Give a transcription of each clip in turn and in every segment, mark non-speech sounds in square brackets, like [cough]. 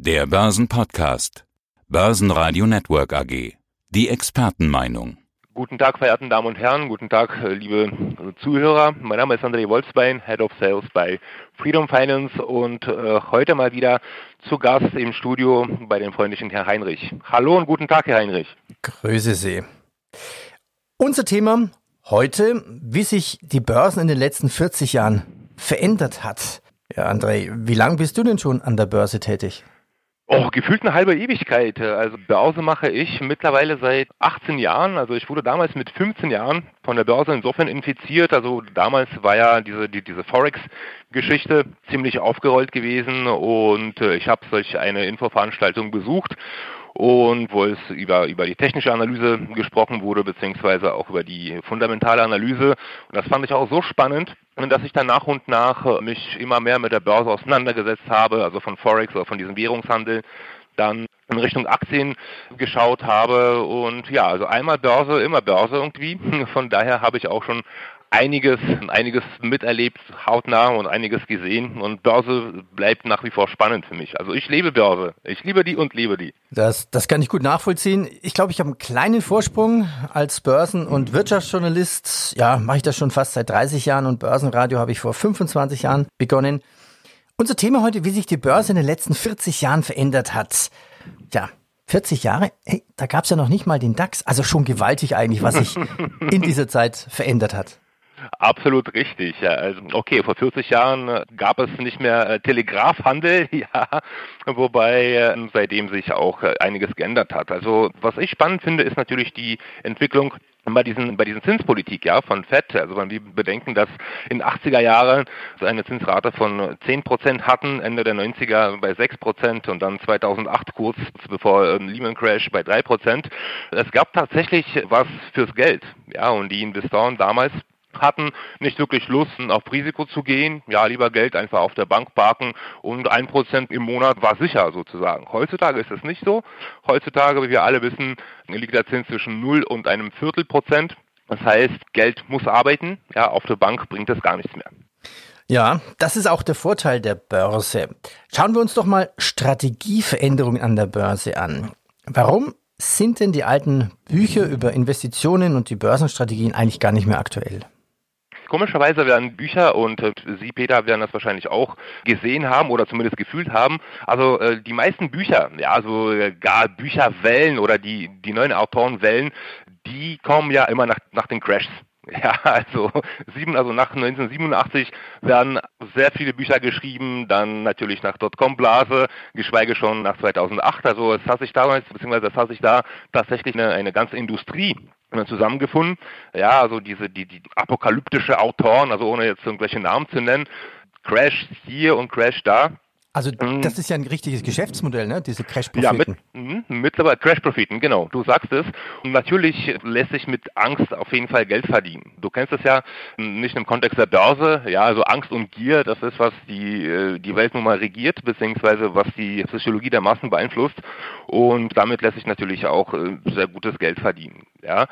Der Börsenpodcast. Börsenradio Network AG. Die Expertenmeinung. Guten Tag, verehrten Damen und Herren. Guten Tag, äh, liebe Zuhörer. Mein Name ist André Wolfsbein, Head of Sales bei Freedom Finance und äh, heute mal wieder zu Gast im Studio bei dem freundlichen Herrn Heinrich. Hallo und guten Tag, Herr Heinrich. Grüße Sie. Unser Thema heute, wie sich die Börsen in den letzten 40 Jahren verändert hat. Ja, André, wie lange bist du denn schon an der Börse tätig? Oh, gefühlt eine halbe Ewigkeit. Also Börse mache ich mittlerweile seit 18 Jahren. Also ich wurde damals mit 15 Jahren von der Börse insofern infiziert. Also damals war ja diese, die, diese Forex-Geschichte ziemlich aufgerollt gewesen und äh, ich habe solch eine Infoveranstaltung besucht und wo es über, über die technische Analyse gesprochen wurde, beziehungsweise auch über die fundamentale Analyse. Und das fand ich auch so spannend, dass ich dann nach und nach mich immer mehr mit der Börse auseinandergesetzt habe, also von Forex oder von diesem Währungshandel, dann in Richtung Aktien geschaut habe und ja, also einmal Börse, immer Börse irgendwie. [laughs] Von daher habe ich auch schon einiges, einiges miterlebt, hautnah und einiges gesehen. Und Börse bleibt nach wie vor spannend für mich. Also ich lebe Börse. Ich liebe die und liebe die. Das, das kann ich gut nachvollziehen. Ich glaube, ich habe einen kleinen Vorsprung als Börsen- und Wirtschaftsjournalist. Ja, mache ich das schon fast seit 30 Jahren und Börsenradio habe ich vor 25 Jahren begonnen. Unser Thema heute, wie sich die Börse in den letzten 40 Jahren verändert hat. Tja, 40 Jahre, hey, da gab es ja noch nicht mal den DAX. Also schon gewaltig eigentlich, was sich [laughs] in dieser Zeit verändert hat. Absolut richtig. Ja, also, okay, vor 40 Jahren äh, gab es nicht mehr äh, Telegrafhandel, [laughs] ja, wobei äh, seitdem sich auch einiges geändert hat. Also was ich spannend finde, ist natürlich die Entwicklung bei diesen, bei diesen Zinspolitik, ja, von FED. Also wenn wir bedenken, dass in 80er Jahren eine Zinsrate von 10 Prozent hatten, Ende der 90er bei 6 Prozent und dann 2008 kurz bevor Lehman Crash bei 3 Prozent. Es gab tatsächlich was fürs Geld, ja, und die Investoren damals hatten nicht wirklich Lust, auf Risiko zu gehen. Ja, lieber Geld einfach auf der Bank parken und ein Prozent im Monat war sicher sozusagen. Heutzutage ist es nicht so. Heutzutage, wie wir alle wissen, liegt der Zins zwischen 0 und einem Viertel Prozent. Das heißt, Geld muss arbeiten. Ja, auf der Bank bringt es gar nichts mehr. Ja, das ist auch der Vorteil der Börse. Schauen wir uns doch mal Strategieveränderungen an der Börse an. Warum sind denn die alten Bücher über Investitionen und die Börsenstrategien eigentlich gar nicht mehr aktuell? Komischerweise werden Bücher und äh, Sie, Peter, werden das wahrscheinlich auch gesehen haben oder zumindest gefühlt haben. Also äh, die meisten Bücher, ja, also gar Bücherwellen oder die, die neuen Autorenwellen, die kommen ja immer nach, nach den Crashs. [laughs] Ja, also, sieben, also nach 1987 werden sehr viele Bücher geschrieben, dann natürlich nach Dotcom-Blase, geschweige schon nach 2008. Also es hat sich damals, beziehungsweise es hat sich da tatsächlich eine, eine ganze Industrie zusammengefunden. Ja, also diese die, die apokalyptische Autoren, also ohne jetzt irgendwelche Namen zu nennen, Crash hier und Crash da. Also mhm. das ist ja ein richtiges Geschäftsmodell, ne? Diese Crash-Profiten. Ja, mit, mh, mittlerweile Crash-Profiten, genau. Du sagst es. Und natürlich lässt sich mit Angst auf jeden Fall Geld verdienen. Du kennst es ja nicht im Kontext der Börse. Ja, also Angst und Gier, das ist, was die, äh, die Welt nun mal regiert, beziehungsweise was die Psychologie der Massen beeinflusst. Und damit lässt sich natürlich auch äh, sehr gutes Geld verdienen. Ja.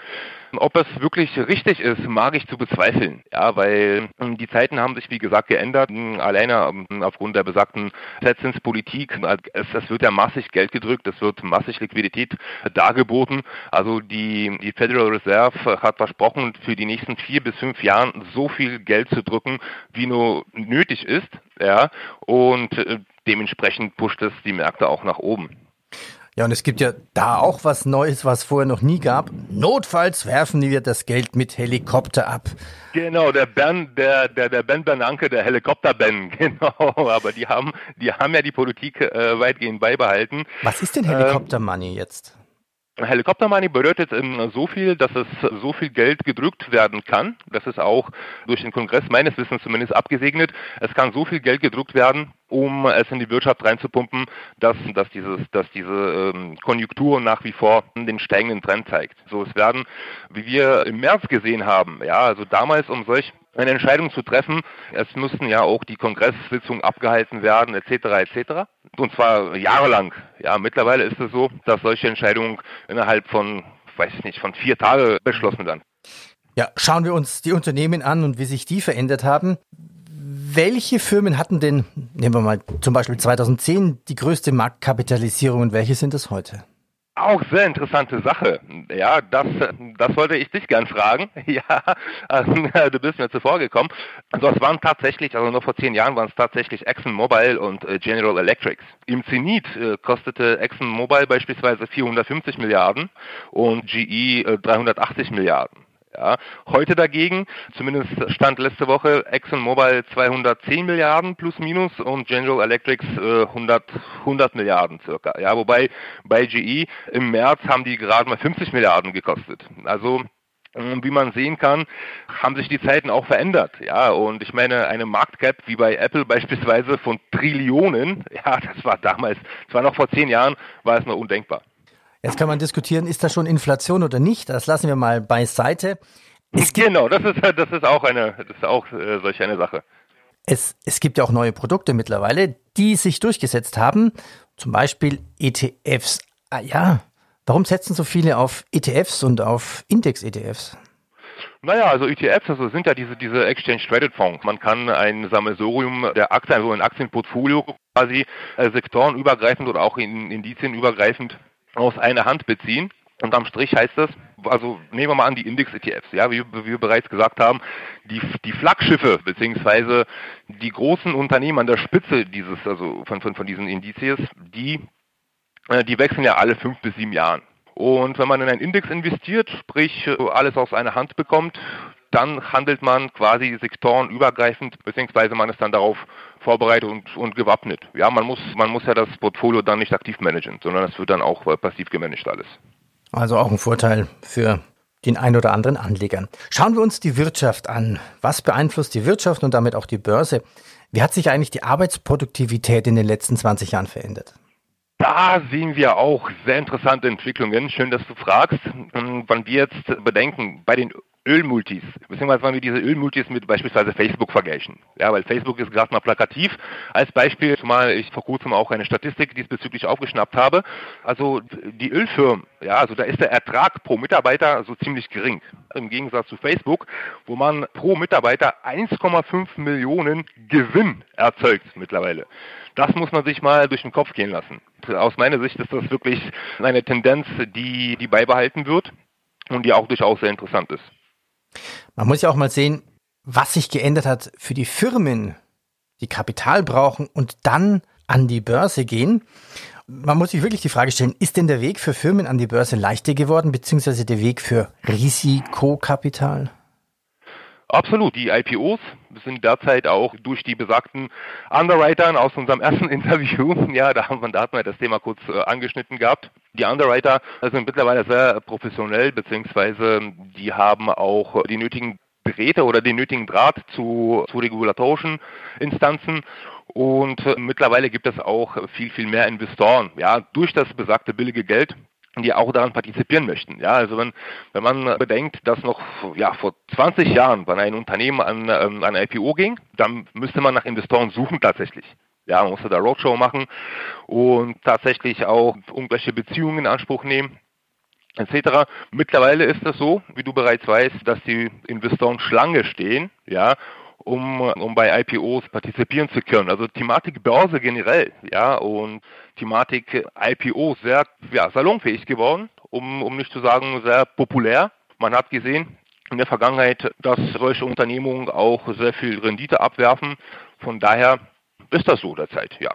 Ob es wirklich richtig ist, mag ich zu bezweifeln. Ja, weil ähm, die Zeiten haben sich, wie gesagt, geändert. Alleine ähm, aufgrund der besagten Zinspolitik. Es, es wird ja massig Geld gedrückt, es wird massig Liquidität dargeboten. Also die, die Federal Reserve hat versprochen, für die nächsten vier bis fünf Jahren so viel Geld zu drücken, wie nur nötig ist. Ja, und äh, dementsprechend pusht es die Märkte auch nach oben. Ja, und es gibt ja da auch was Neues, was vorher noch nie gab. Notfalls werfen wir das Geld mit Helikopter ab. Genau, der Ben, der, der, der Ben Bernanke, der Helikopter-Ben, [laughs] genau. Aber die haben, die haben ja die Politik äh, weitgehend beibehalten. Was ist denn Helikopter-Money ähm, jetzt? Helikopter Money bedeutet ähm, so viel, dass es so viel Geld gedrückt werden kann. Das ist auch durch den Kongress meines Wissens zumindest abgesegnet. Es kann so viel Geld gedruckt werden, um es in die Wirtschaft reinzupumpen, dass, dass, dieses, dass diese ähm, Konjunktur nach wie vor den steigenden Trend zeigt. So, es werden, wie wir im März gesehen haben, ja, also damals um solch eine Entscheidung zu treffen. Es müssten ja auch die Kongresssitzungen abgehalten werden, etc. etc. Und zwar jahrelang. Ja, mittlerweile ist es so, dass solche Entscheidungen innerhalb von, weiß ich nicht, von vier Tagen beschlossen werden. Ja, schauen wir uns die Unternehmen an und wie sich die verändert haben. Welche Firmen hatten denn, nehmen wir mal zum Beispiel 2010, die größte Marktkapitalisierung und welche sind es heute? Auch sehr interessante Sache. Ja, das, das wollte ich dich gern fragen. [laughs] Ja, also, [laughs] du bist mir zuvor gekommen. Also es waren tatsächlich, also noch vor zehn Jahren waren es tatsächlich ExxonMobil und äh, General Electric. Im Zenit äh, kostete ExxonMobil beispielsweise 450 Milliarden und GE äh, 380 Milliarden. Ja. Heute dagegen, zumindest stand letzte Woche, ExxonMobil 210 Milliarden plus minus und General Electric äh, 100, 100 Milliarden circa. Ja, wobei bei GE im März haben die gerade mal 50 Milliarden gekostet. Also ähm, wie man sehen kann, haben sich die Zeiten auch verändert. Ja, und ich meine, eine Marktcap wie bei Apple beispielsweise von Trillionen, ja, das war damals, das war noch vor zehn Jahren, war es noch undenkbar. Jetzt kann man diskutieren, ist das schon Inflation oder nicht? Das lassen wir mal beiseite. genau, das ist, das ist auch eine, das ist auch äh, solch eine Sache. Es, es gibt ja auch neue Produkte mittlerweile, die sich durchgesetzt haben. Zum Beispiel ETFs. Ah ja, warum setzen so viele auf ETFs und auf Index-ETFs? Naja, also ETFs, also sind ja diese, diese Exchange Traded Fonds. Man kann ein Sammelsurium der Aktien, also ein Aktienportfolio quasi äh, sektorenübergreifend oder auch in Indizienübergreifend aus einer Hand beziehen. Und am Strich heißt das, also nehmen wir mal an die Index-ETFs, ja, wie, wie, wir bereits gesagt haben, die, die Flaggschiffe beziehungsweise die großen Unternehmen an der Spitze dieses, also von, von, von diesen Indizes, die, äh, die wechseln ja alle fünf bis sieben Jahren. Und wenn man in einen Index investiert, sprich äh, alles aus einer Hand bekommt, dann handelt man quasi sektorenübergreifend, beziehungsweise man ist dann darauf vorbereitet und, und gewappnet. Ja, man muss, man muss ja das Portfolio dann nicht aktiv managen, sondern es wird dann auch äh, passiv gemanagt alles. Also auch ein Vorteil für den ein oder anderen Anlegern. Schauen wir uns die Wirtschaft an. Was beeinflusst die Wirtschaft und damit auch die Börse? Wie hat sich eigentlich die Arbeitsproduktivität in den letzten 20 Jahren verändert? Da sehen wir auch sehr interessante Entwicklungen. Schön, dass du fragst. Wenn wir jetzt bedenken, bei den Ölmultis, beziehungsweise wenn wir diese Ölmultis mit beispielsweise Facebook vergleichen. Ja, weil Facebook ist gerade mal plakativ. Als Beispiel, zumal ich vor kurzem auch eine Statistik diesbezüglich aufgeschnappt habe. Also die Ölfirmen, ja, also da ist der Ertrag pro Mitarbeiter so ziemlich gering. Im Gegensatz zu Facebook, wo man pro Mitarbeiter 1,5 Millionen Gewinn erzeugt mittlerweile. Das muss man sich mal durch den Kopf gehen lassen. Aus meiner Sicht ist das wirklich eine Tendenz, die, die beibehalten wird und die auch durchaus sehr interessant ist. Man muss ja auch mal sehen, was sich geändert hat für die Firmen, die Kapital brauchen und dann an die Börse gehen. Man muss sich wirklich die Frage stellen, ist denn der Weg für Firmen an die Börse leichter geworden, beziehungsweise der Weg für Risikokapital? Absolut. Die IPOs sind derzeit auch durch die besagten Underwritern aus unserem ersten [laughs] Interview, ja, da haben wir, da hatten wir das Thema kurz äh, angeschnitten gehabt. Die Underwriter sind mittlerweile sehr professionell, beziehungsweise die haben auch die nötigen Drähte oder den nötigen Draht zu, zu regulatorischen Instanzen. Und äh, mittlerweile gibt es auch viel, viel mehr Investoren, ja, durch das besagte billige Geld die auch daran partizipieren möchten. Ja, also wenn, wenn man bedenkt, dass noch ja, vor 20 Jahren, wenn ein Unternehmen an, ähm, an IPO ging, dann müsste man nach Investoren suchen tatsächlich. Ja, man musste da Roadshow machen und tatsächlich auch irgendwelche Beziehungen in Anspruch nehmen etc. Mittlerweile ist es so, wie du bereits weißt, dass die Investoren Schlange stehen, ja, um, um bei IPOs partizipieren zu können. Also Thematik Börse generell, ja, und Thematik IPO sehr ja, salonfähig geworden, um, um nicht zu sagen sehr populär. Man hat gesehen in der Vergangenheit, dass solche Unternehmungen auch sehr viel Rendite abwerfen. Von daher ist das so derzeit, ja.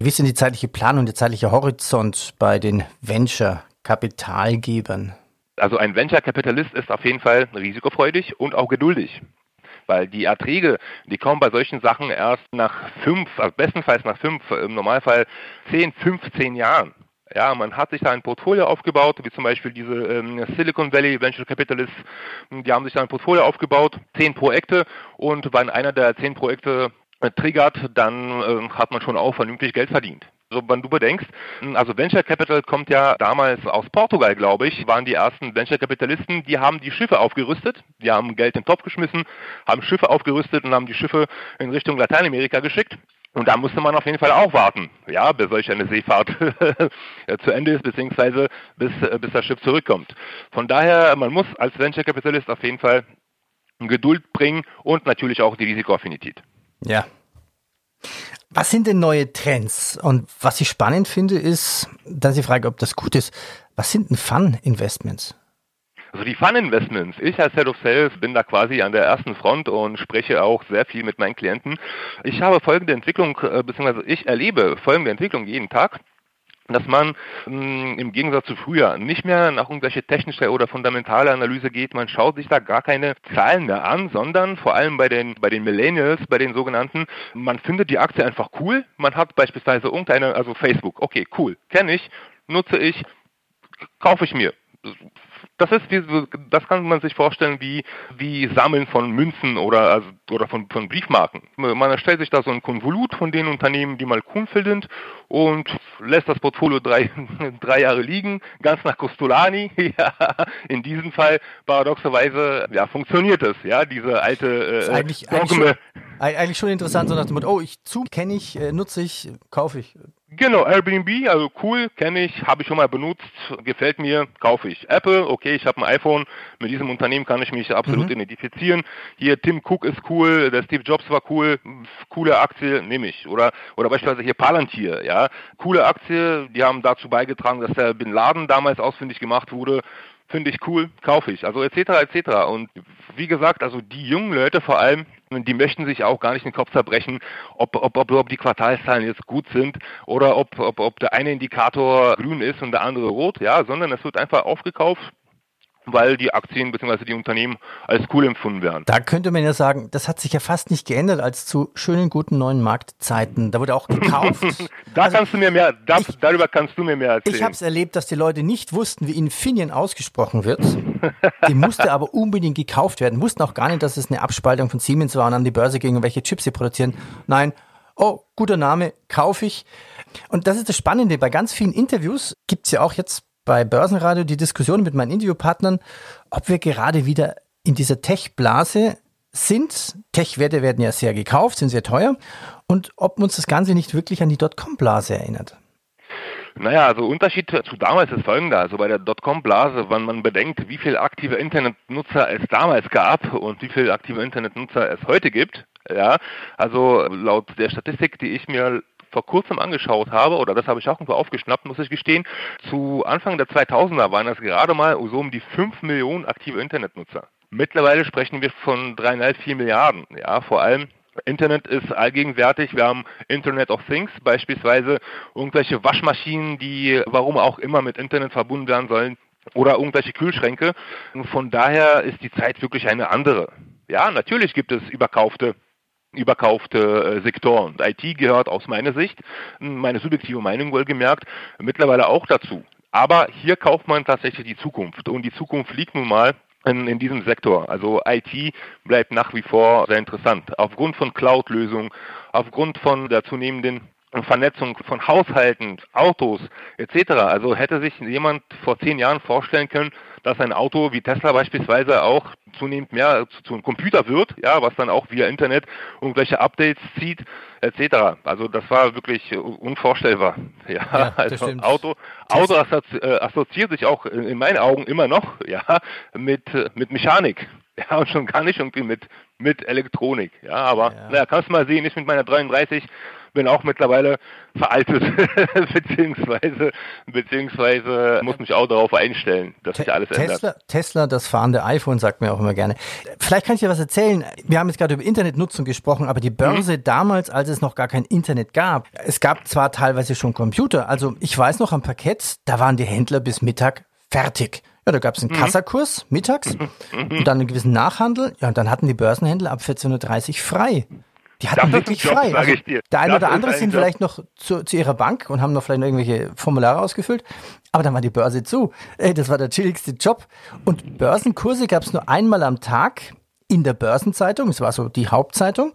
Wie ist denn die zeitliche Planung, der zeitliche Horizont bei den Venture-Kapitalgebern? Also ein Venture-Kapitalist ist auf jeden Fall risikofreudig und auch geduldig weil die Erträge, die kommen bei solchen Sachen erst nach fünf, also bestenfalls nach fünf, im Normalfall zehn, 15 Jahren. Ja, man hat sich da ein Portfolio aufgebaut, wie zum Beispiel diese ähm, Silicon Valley Venture Capitalists, die haben sich da ein Portfolio aufgebaut, zehn Projekte und wenn einer der zehn Projekte äh, triggert, dann äh, hat man schon auch vernünftig Geld verdient. Also wenn du bedenkst, also Venture Capital kommt ja damals aus Portugal, glaube ich, waren die ersten Venture Kapitalisten, die haben die Schiffe aufgerüstet, die haben Geld in den Topf geschmissen, haben Schiffe aufgerüstet und haben die Schiffe in Richtung Lateinamerika geschickt. Und da musste man auf jeden Fall auch warten, ja, bis solch eine Seefahrt [laughs] zu Ende ist, beziehungsweise bis, bis das Schiff zurückkommt. Von daher, man muss als Venture Capitalist auf jeden Fall Geduld bringen und natürlich auch die Risikoaffinität. Ja. Was sind denn neue Trends? Und was ich spannend finde, ist, dass ich frage, ob das gut ist. Was sind denn Fun-Investments? Also die Fun-Investments. Ich als Head of Sales bin da quasi an der ersten Front und spreche auch sehr viel mit meinen Klienten. Ich habe folgende Entwicklung, äh, beziehungsweise ich erlebe folgende Entwicklung jeden Tag dass man mh, mm, im Gegensatz zu früher nicht mehr nach irgendwelche technische oder fundamentale Analyse geht. Man schaut sich da gar keine Zahlen mehr an, sondern vor allem bei den, bei den Millennials, bei den sogenannten, man findet die Aktie einfach cool. Man hat beispielsweise irgendeine, also Facebook, okay, cool, kenne ich, nutze ich, kaufe ich mir das ist wie, das kann man sich vorstellen wie, wie Sammeln von Münzen oder, also, oder von, von Briefmarken. Man erstellt sich da so ein Konvolut von den Unternehmen, die mal cool sind und lässt das Portfolio drei, [laughs] drei Jahre liegen, ganz nach Costolani. [laughs] ja, in diesem Fall paradoxerweise, ja, funktioniert es, ja, diese alte äh, eigentlich, Eigentlich schon, interessant, so nach dem Motto, oh, ich zu, kenne ich, äh, nutze ich, kaufe ich. Genau, Airbnb, also cool, kenne ich, habe ich schon mal benutzt, gefällt mir, kaufe ich. Apple, okay, ich habe ein iPhone, mit diesem Unternehmen kann ich mich absolut mhm. identifizieren. Hier Tim Cook ist cool, der Steve Jobs war cool, coole Aktie, nehme ich. Oder oder beispielsweise hier Palantir, ja, coole Aktie, die haben dazu beigetragen, dass der Bin Laden damals ausfindig gemacht wurde finde ich cool, kaufe ich. Also etc. etc. Und wie gesagt, also die jungen Leute vor allem, die möchten sich auch gar nicht den Kopf zerbrechen, ob, ob, ob, ob die Quartalszahlen jetzt gut sind oder ob, ob, ob der eine Indikator grün ist und der andere rot, ja, sondern es wird einfach aufgekauft, weil die Aktien bzw. die Unternehmen als cool empfunden werden. Da könnte man ja sagen, das hat sich ja fast nicht geändert als zu schönen, guten neuen Marktzeiten. Da wurde auch gekauft. [laughs] da also, kannst du mir mehr, da, ich, darüber kannst du mir mehr erzählen. Ich habe es erlebt, dass die Leute nicht wussten, wie Infineon ausgesprochen wird. die musste aber unbedingt gekauft werden, wussten auch gar nicht, dass es eine Abspaltung von Siemens war und an die Börse ging und welche Chips sie produzieren. Nein, oh, guter Name, kaufe ich. Und das ist das Spannende. Bei ganz vielen Interviews gibt es ja auch jetzt bei Börsenradio die Diskussion mit meinen Interviewpartnern, ob wir gerade wieder in dieser Tech-Blase sind. Tech-Werte werden ja sehr gekauft, sind sehr teuer. Und ob uns das Ganze nicht wirklich an die Dotcom-Blase erinnert. Naja, also Unterschied zu damals ist folgender. Also bei der Dotcom-Blase, wenn man bedenkt, wie viele aktive Internetnutzer es damals gab und wie viele aktive Internetnutzer es heute gibt, ja, also laut der Statistik, die ich mir vor kurzem angeschaut habe, oder das habe ich auch irgendwo aufgeschnappt, muss ich gestehen, zu Anfang der 2000er waren das gerade mal so um die 5 Millionen aktive Internetnutzer. Mittlerweile sprechen wir von 3,5, 4 Milliarden. Ja, vor allem Internet ist allgegenwärtig. Wir haben Internet of Things, beispielsweise irgendwelche Waschmaschinen, die warum auch immer mit Internet verbunden werden sollen oder irgendwelche Kühlschränke. Von daher ist die Zeit wirklich eine andere. Ja, natürlich gibt es überkaufte überkaufte äh, Sektoren. IT gehört aus meiner Sicht, meine subjektive Meinung wohlgemerkt, mittlerweile auch dazu. Aber hier kauft man tatsächlich die Zukunft und die Zukunft liegt nun mal in, in diesem Sektor. Also IT bleibt nach wie vor sehr interessant. Aufgrund von Cloud-Lösungen, aufgrund von der zunehmenden Vernetzung von Haushalten, Autos etc. Also hätte sich jemand vor zehn Jahren vorstellen können, dass ein Auto wie Tesla beispielsweise auch zunehmend mehr zu, zu einem Computer wird, ja, was dann auch via Internet irgendwelche Updates zieht etc. Also das war wirklich unvorstellbar. [laughs] Ja, ja also Auto, Auto äh, assoziiert sich auch in meinen Augen immer noch [laughs] ja mit mit Mechanik. [laughs] Ja, und schon gar nicht irgendwie mit, mit Elektronik. Ja, aber ja. naja, kannst du mal sehen, ich mit meiner 33 bin auch mittlerweile veraltet, [laughs] beziehungsweise, beziehungsweise muss mich auch darauf einstellen, dass sich alles Tesla, ändert. Tesla, das fahrende iPhone, sagt mir auch immer gerne. Vielleicht kann ich dir was erzählen. Wir haben jetzt gerade über Internetnutzung gesprochen, aber die Börse mhm. damals, als es noch gar kein Internet gab, es gab zwar teilweise schon Computer, also ich weiß noch am Parkett, da waren die Händler bis Mittag fertig. Ja, da gab es einen mhm. Kassakurs mittags mhm. und dann einen gewissen Nachhandel. Ja, und dann hatten die Börsenhändler ab 14.30 Uhr frei. Die hatten wirklich Job, frei. Also, der eine oder andere sind Job. vielleicht noch zu, zu, ihrer Bank und haben noch vielleicht irgendwelche Formulare ausgefüllt. Aber dann war die Börse zu. Ey, das war der chilligste Job. Und Börsenkurse gab es nur einmal am Tag in der Börsenzeitung. Es war so die Hauptzeitung.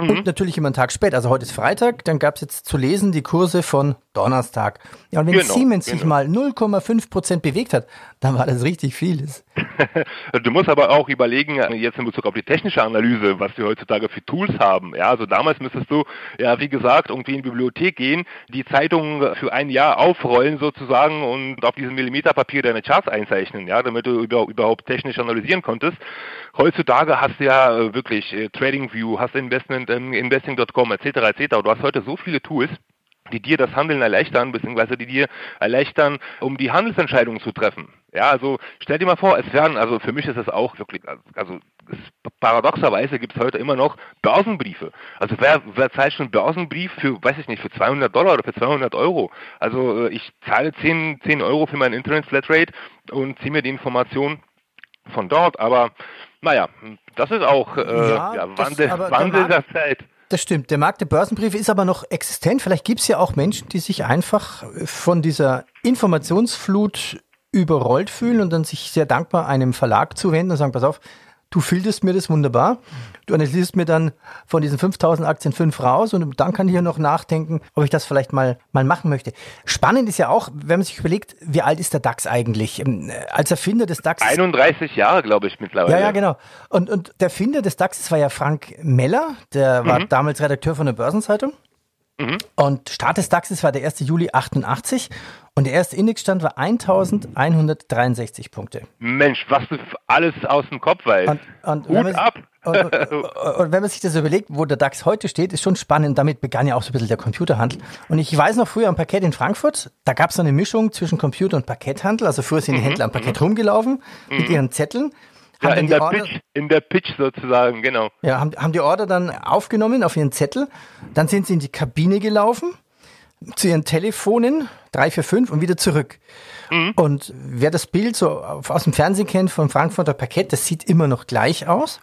Mhm. Und natürlich immer einen Tag spät. Also heute ist Freitag, dann gab es jetzt zu lesen die Kurse von Donnerstag. Ja, und wenn genau, Siemens genau. sich mal 0,5 Prozent bewegt hat, dann war das richtig viel. [laughs] du musst aber auch überlegen, jetzt in Bezug auf die technische Analyse, was wir heutzutage für Tools haben. Ja, also damals müsstest du, ja, wie gesagt, irgendwie in die Bibliothek gehen, die Zeitung für ein Jahr aufrollen sozusagen und auf diesem Millimeterpapier deine Charts einzeichnen, ja, damit du überhaupt technisch analysieren konntest. Heutzutage hast du ja äh, wirklich äh, TradingView, hast Investment, ähm, Investing.com etc. etc. Du hast heute so viele Tools, die dir das Handeln erleichtern, beziehungsweise die dir erleichtern, um die Handelsentscheidungen zu treffen. Ja, also stell dir mal vor, es werden, also für mich ist es auch wirklich, also paradoxerweise gibt es heute immer noch Börsenbriefe. Also wer, wer zahlt schon einen Börsenbrief für, weiß ich nicht, für 200 Dollar oder für 200 Euro? Also äh, ich zahle 10, 10 Euro für mein Internet Flatrate und ziehe mir die Information von dort, aber naja, das ist auch äh, ja, ja, Wandel, Wandel der Zeit. Das stimmt. Der Markt der Börsenbriefe ist aber noch existent. Vielleicht gibt es ja auch Menschen, die sich einfach von dieser Informationsflut überrollt fühlen und dann sich sehr dankbar einem Verlag zuwenden und sagen, pass auf, du filterst mir das wunderbar. Du analysierst mir dann von diesen 5000 Aktien fünf raus und dann kann ich ja noch nachdenken, ob ich das vielleicht mal, mal machen möchte. Spannend ist ja auch, wenn man sich überlegt, wie alt ist der DAX eigentlich? Ähm, als Erfinder des DAX. 31 Jahre, glaube ich, mittlerweile. Ja, ja, genau. Und, und der Erfinder des DAX war ja Frank Meller, der war mhm. damals Redakteur von der Börsenzeitung. Mhm. Und Start des DAXes war der 1. Juli 88 und der erste Indexstand war 1163 Punkte. Mensch, was du alles aus dem Kopf weißt. Und, und Hut man, ab! Und, [laughs] und, wenn man sich das überlegt, wo der DAX heute steht, ist schon spannend. Damit begann ja auch so ein bisschen der Computerhandel. Und ich weiß noch früher am Parkett in Frankfurt, da gab es so eine Mischung zwischen Computer und Parketthandel. Also früher sind die mhm. Händler am Parkett mhm. rumgelaufen mhm. mit ihren Zetteln. Ja, in der, Pitch, in der Pitch sozusagen, genau. Ja, haben, haben die Order dann aufgenommen auf ihren Zettel. Dann sind sie in die Kabine gelaufen zu ihren Telefonen, drei, vier, fünf und wieder zurück. Mhm. Und wer das Bild so aus dem Fernsehen kennt vom Frankfurter Parkett, das sieht immer noch gleich aus.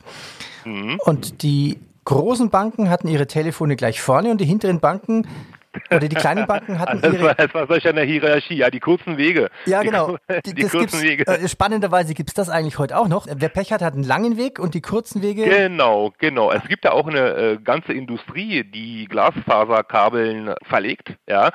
Mhm. Und die großen Banken hatten ihre Telefone gleich vorne und die hinteren Banken oder die kleinen Banken hatten das ihre... War, das war solch eine Hierarchie, ja, die kurzen Wege. Ja, genau. [laughs] Die, die kurzen Wege. Äh, spannenderweise gibt es das eigentlich heute auch noch. Wer Pech hat, hat einen langen Weg und die kurzen Wege... Genau, genau. Es gibt ja auch eine äh, ganze Industrie, die Glasfaserkabeln verlegt, ja,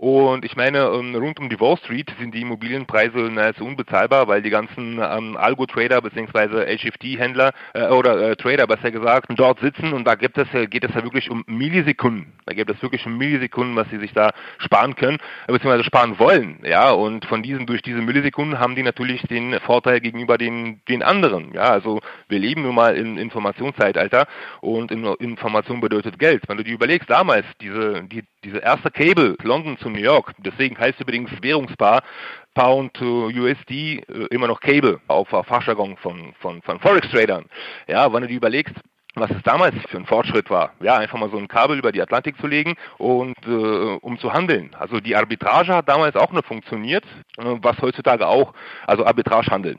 und ich meine, ähm, rund um die Wall Street sind die Immobilienpreise nahezu unbezahlbar, weil die ganzen ähm, Algo-Trader bzw. HFT-Händler äh, oder äh, Trader besser gesagt dort sitzen und da gibt es, geht es ja wirklich um Millisekunden. Da gibt es wirklich um Millisekunden, was sie sich da sparen können, äh, bzw. sparen wollen. Ja, und von diesen, durch diese Millisekunden haben die natürlich den Vorteil gegenüber den, den anderen. Ja, also wir leben nun mal im Informationszeitalter und Information bedeutet Geld. Wenn du dir überlegst, damals diese, die, diese erste Cable London zu New York, deswegen heißt übrigens Währungspaar Pound to USD äh, immer noch Cable auf Fachjargon von, von, von Forex-Tradern. Ja, wenn du dir überlegst, was es damals für ein Fortschritt war. Ja, einfach mal so ein Kabel über die Atlantik zu legen und äh, um zu handeln. Also die Arbitrage hat damals auch noch funktioniert, äh, was heutzutage auch, also Arbitragehandel.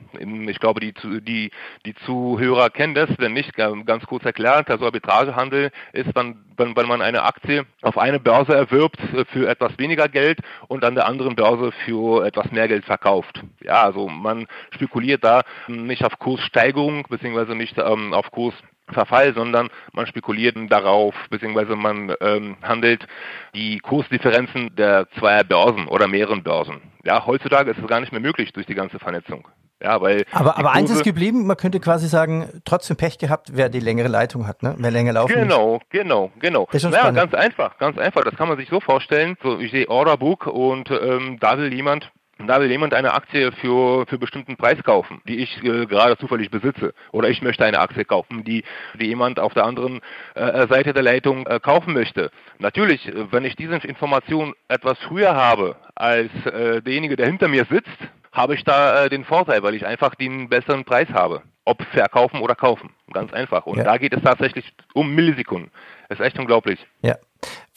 Ich glaube, die, die, die Zuhörer kennen das, wenn nicht, ganz kurz erklärt. Also Arbitragehandel ist, wenn, wenn, wenn man eine Aktie auf eine Börse erwirbt äh, für etwas weniger Geld und an der anderen Börse für etwas mehr Geld verkauft. Ja, also man spekuliert da nicht auf Kurssteigerung, beziehungsweise nicht ähm, auf Kurs Verfall, sondern man spekuliert darauf, beziehungsweise man ähm, handelt die Kursdifferenzen der zweier Börsen oder mehreren Börsen. Ja, heutzutage ist es gar nicht mehr möglich durch die ganze Vernetzung. Ja, weil aber aber eins ist geblieben, man könnte quasi sagen, trotzdem Pech gehabt, wer die längere Leitung hat, ne? wer länger laufen Genau, muss. genau, genau. Das ist ja, ganz einfach, ganz einfach. Das kann man sich so vorstellen. So, ich sehe Orderbook und ähm, da will jemand da will jemand eine Aktie für, für bestimmten Preis kaufen, die ich äh, gerade zufällig besitze. Oder ich möchte eine Aktie kaufen, die, die jemand auf der anderen äh, Seite der Leitung äh, kaufen möchte. Natürlich, äh, wenn ich diese Information etwas früher habe als äh, derjenige, der hinter mir sitzt, habe ich da äh, den Vorteil, weil ich einfach den besseren Preis habe. Ob verkaufen oder kaufen. Ganz einfach. Und ja. da geht es tatsächlich um Millisekunden. Das ist echt unglaublich. Ja.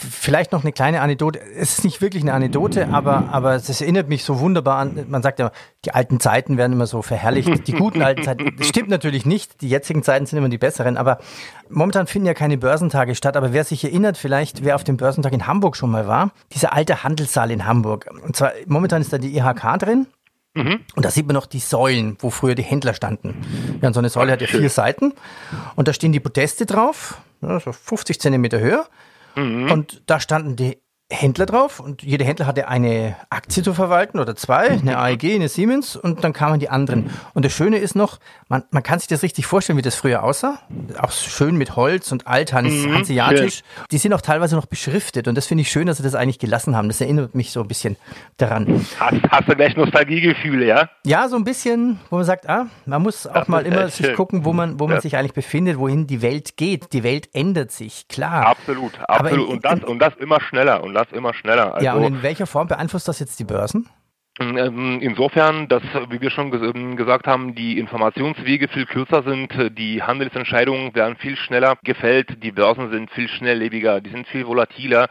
Vielleicht noch eine kleine Anekdote. Es ist nicht wirklich eine Anekdote, aber, aber es erinnert mich so wunderbar an, man sagt ja, die alten Zeiten werden immer so verherrlicht, die guten alten Zeiten. Das stimmt natürlich nicht, die jetzigen Zeiten sind immer die besseren, aber momentan finden ja keine Börsentage statt. Aber wer sich erinnert, vielleicht, wer auf dem Börsentag in Hamburg schon mal war, dieser alte Handelssaal in Hamburg. Und zwar, momentan ist da die IHK drin Mhm. Und da sieht man noch die Säulen, wo früher die Händler standen. Ja, und so eine Säule hat ja vier Seiten und da stehen die Podeste drauf, so 50 Zentimeter höher. Mhm. Und da standen die Händler drauf und jeder Händler hatte eine Aktie zu verwalten oder zwei, eine AEG, eine Siemens und dann kamen die anderen. Und das Schöne ist noch, man, man kann sich das richtig vorstellen, wie das früher aussah. Auch schön mit Holz und althans, mhm, hanseatisch. Die sind auch teilweise noch beschriftet und das finde ich schön, dass sie das eigentlich gelassen haben. Das erinnert mich so ein bisschen daran. Hast, hast du gleich Nostalgiegefühle, ja? Ja, so ein bisschen, wo man sagt, ah, man muss auch das mal immer sich schön. gucken, wo man, wo man ja. sich eigentlich befindet, wohin die Welt geht. Die Welt ändert sich, klar. Absolut, absolut. In, und das, und das immer schneller. Und das immer schneller. Also, ja, und in welcher Form beeinflusst das jetzt die Börsen? Ähm, insofern, dass, wie wir schon ähm, gesagt haben, die Informationswege viel kürzer sind, die Handelsentscheidungen werden viel schneller gefällt, die Börsen sind viel schnelllebiger, die sind viel volatiler.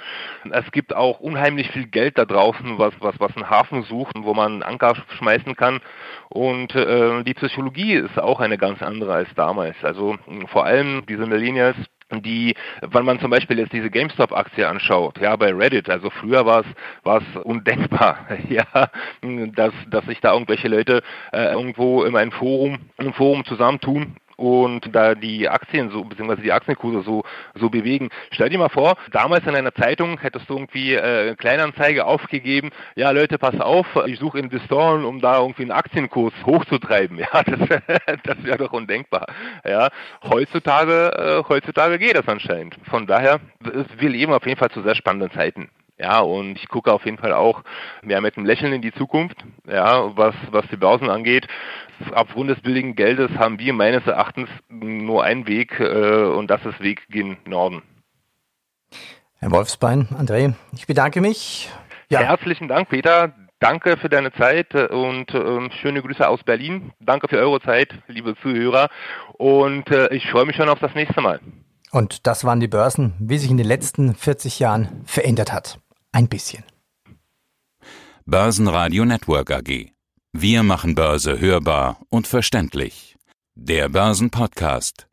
Es gibt auch unheimlich viel Geld da draußen, was, was, was einen Hafen sucht, wo man einen Anker schmeißen kann. Und äh, die Psychologie ist auch eine ganz andere als damals. Also vor allem diese Millennials, die, wenn man zum Beispiel jetzt diese GameStop-Aktie anschaut, ja, bei Reddit, also früher war es war es undenkbar, [laughs] ja, dass, dass sich da irgendwelche Leute äh, irgendwo in einem Forum, im Forum zusammentun und da die Aktien so, beziehungsweise die Aktienkurse so, so bewegen. Stell dir mal vor, damals in einer Zeitung hättest du irgendwie äh, Kleinanzeige aufgegeben, ja Leute, pass auf, ich suche Investoren, um da irgendwie einen Aktienkurs hochzutreiben. [laughs] Ja, das, das wäre doch undenkbar. Ja, heutzutage, äh, heutzutage geht das anscheinend. Von daher, wir leben auf jeden Fall zu sehr spannenden Zeiten. Ja, und ich gucke auf jeden Fall auch mehr mit einem Lächeln in die Zukunft, ja, was, was die Börsen angeht. Aufgrund des billigen Geldes haben wir meines Erachtens nur einen Weg äh, und das ist Weg gen Norden. Herr Wolfsbein, André, ich bedanke mich. Ja. Herzlichen Dank, Peter. Danke für deine Zeit und äh, schöne Grüße aus Berlin. Danke für eure Zeit, liebe Zuhörer. Und äh, ich freue mich schon auf das nächste Mal. Und das waren die Börsen, wie sich in den letzten 40 Jahren verändert hat. Ein bisschen. Börsenradio Network AG. Wir machen Börse hörbar und verständlich. Der Börsenpodcast.